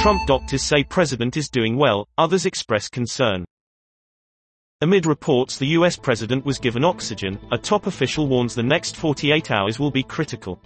Trump doctors say president is doing well, others express concern. Amid reports the US president was given oxygen, a top official warns the next 48 hours will be critical.